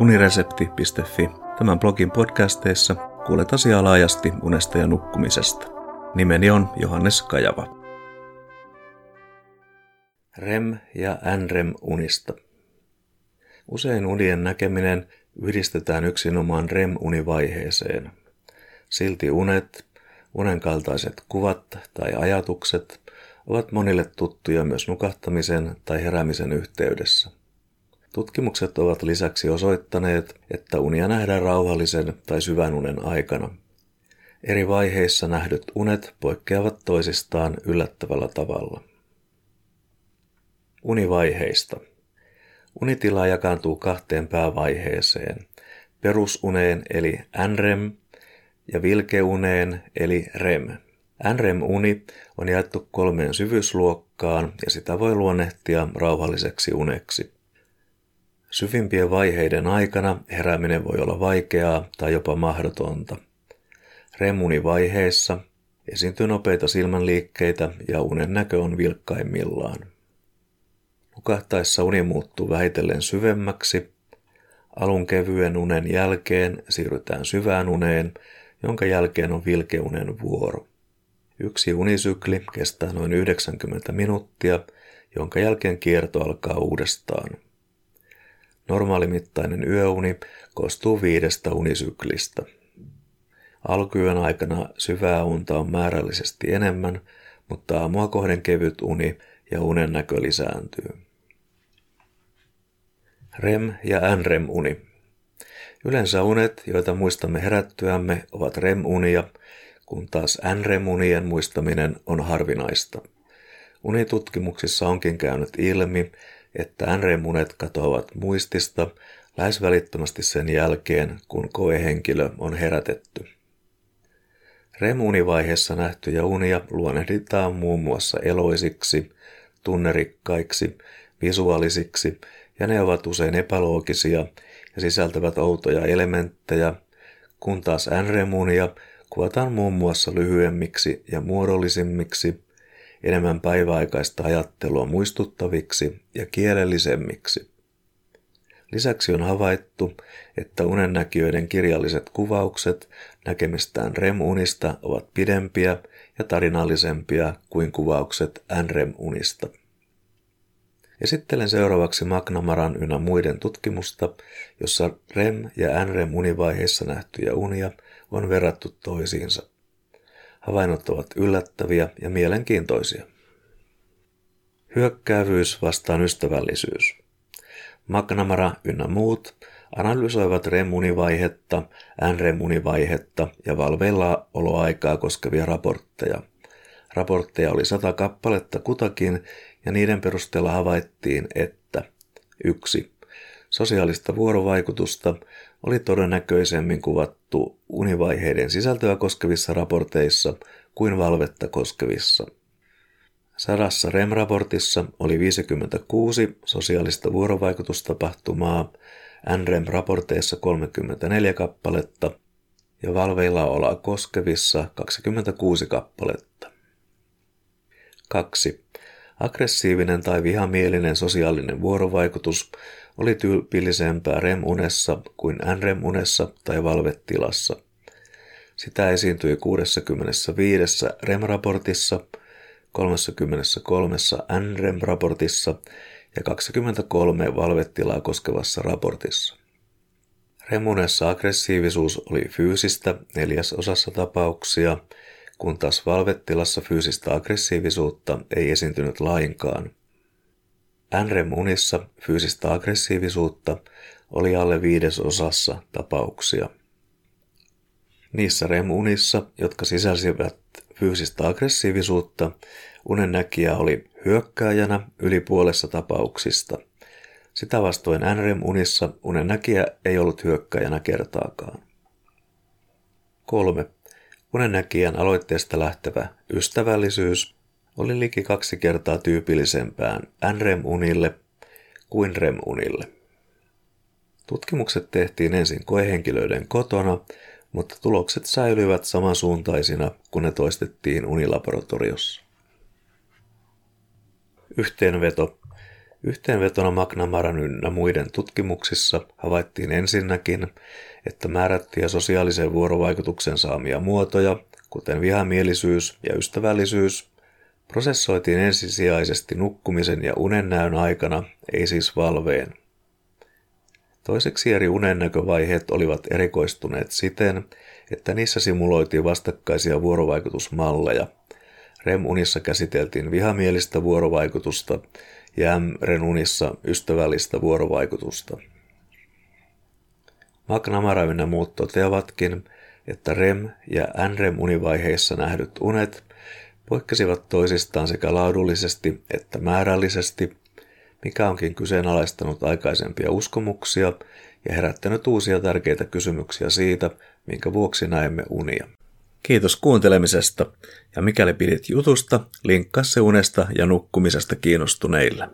uniresepti.fi. Tämän blogin podcasteissa kuulet asiaa laajasti unesta ja nukkumisesta. Nimeni on Johannes Kajava. REM ja NREM-unista. Usein unien näkeminen yhdistetään yksinomaan REM-univaiheeseen. Silti unet, unen kaltaiset kuvat tai ajatukset ovat monille tuttuja myös nukahtamisen tai heräämisen yhteydessä. Tutkimukset ovat lisäksi osoittaneet, että unia nähdään rauhallisen tai syvän unen aikana. Eri vaiheissa nähdyt unet poikkeavat toisistaan yllättävällä tavalla. Univaiheista. Unitila jakaantuu kahteen päävaiheeseen. Perusuneen eli NREM ja vilkeuneen eli REM. NREM-uni on jaettu kolmeen syvyysluokkaan ja sitä voi luonnehtia rauhalliseksi uneksi. Syvimpien vaiheiden aikana herääminen voi olla vaikeaa tai jopa mahdotonta. REM-univaiheessa esiintyy nopeita silmänliikkeitä ja unen näkö on vilkkaimmillaan. Nukahtaessa uni muuttuu vähitellen syvemmäksi. Alun kevyen unen jälkeen siirrytään syvään uneen, jonka jälkeen on vilkeunen vuoro. Yksi unisykli kestää noin 90 minuuttia, jonka jälkeen kierto alkaa uudestaan. Normaalimittainen yöuni koostuu viidestä unisyklistä. Alkuyön aikana syvää unta on määrällisesti enemmän, mutta aamua kohden kevyt uni ja unen näkö lisääntyy. REM ja NREM-uni. Yleensä unet, joita muistamme herättyämme, ovat REM-unia, kun taas NREM-unien muistaminen on harvinaista. Unitutkimuksissa onkin käynyt ilmi, että NREM-unet katoavat muistista lähes välittömästi sen jälkeen, kun koehenkilö on herätetty. REM-univaiheessa nähtyjä unia luonnehditaan muun muassa eloisiksi, tunnerikkaiksi, visuaalisiksi ja ne ovat usein epäloogisia ja sisältävät outoja elementtejä, kun taas NREM-unia kuvataan muun muassa lyhyemmiksi ja muodollisimmiksi, enemmän päiväaikaista ajattelua muistuttaviksi ja kielellisemmiksi. Lisäksi on havaittu, että unennäkijöiden kirjalliset kuvaukset näkemistään REM-unista ovat pidempiä ja tarinallisempia kuin kuvaukset NREM-unista. Esittelen seuraavaksi McNamaran ynnä muiden tutkimusta, jossa REM- ja NREM-univaiheissa nähtyjä unia on verrattu toisiinsa. Havainnot ovat yllättäviä ja mielenkiintoisia. Hyökkäävyys vastaan ystävällisyys. McNamara ynnä muut analysoivat REM-univaihetta, NREM-univaihetta ja valveilla oloaikaa koskevia raportteja. Raportteja oli sata kappaletta kutakin ja niiden perusteella havaittiin, että 1. Sosiaalista vuorovaikutusta oli todennäköisemmin kuvattu univaiheiden sisältöä koskevissa raporteissa kuin valvetta koskevissa. Sadassa REM-raportissa oli 56 sosiaalista vuorovaikutustapahtumaa, NREM-raporteissa 34 kappaletta ja valveilla olaa koskevissa 26 kappaletta. 2. Aggressiivinen tai vihamielinen sosiaalinen vuorovaikutus oli tyypillisempää REM-unessa kuin NREM-unessa tai valvetilassa. Sitä esiintyi 65 REM-raportissa, 33 NREM-raportissa ja 23 valvetilaa koskevassa raportissa. Remunessa aggressiivisuus oli fyysistä neljäsosassa tapauksia – kun taas valvettilassa fyysistä aggressiivisuutta ei esiintynyt lainkaan. NREM-unissa fyysistä aggressiivisuutta oli alle viidesosassa tapauksia. Niissä REM-unissa, jotka sisälsivät fyysistä aggressiivisuutta, unennäkijä oli hyökkääjänä yli puolessa tapauksista. Sitä vastoin NREM-unissa unennäkijä ei ollut hyökkääjänä kertaakaan. 3. Unennäkijän aloitteesta lähtevä ystävällisyys oli liki kaksi kertaa tyypillisempään NREM-unille kuin REM-unille. Tutkimukset tehtiin ensin koehenkilöiden kotona, mutta tulokset säilyivät samansuuntaisina, kun ne toistettiin unilaboratoriossa. Yhteenveto. Yhteenvetona McNamaran ynnä muiden tutkimuksissa havaittiin ensinnäkin, että määrättiä sosiaalisen vuorovaikutuksen saamia muotoja, kuten vihamielisyys ja ystävällisyys, prosessoitiin ensisijaisesti nukkumisen ja unennäön aikana, ei siis valveen. Toiseksi eri unennäkövaiheet olivat erikoistuneet siten, että niissä simuloitiin vastakkaisia vuorovaikutusmalleja. REM-unissa käsiteltiin vihamielistä vuorovaikutusta ja M-REN-unissa ystävällistä vuorovaikutusta. McNamara ynnä muut toteavatkin, että REM- ja NREM-univaiheissa nähdyt unet poikkesivat toisistaan sekä laadullisesti että määrällisesti, mikä onkin kyseenalaistanut aikaisempia uskomuksia ja herättänyt uusia tärkeitä kysymyksiä siitä, minkä vuoksi näemme unia. Kiitos kuuntelemisesta ja mikäli pidit jutusta, linkkaa se unesta ja nukkumisesta kiinnostuneille.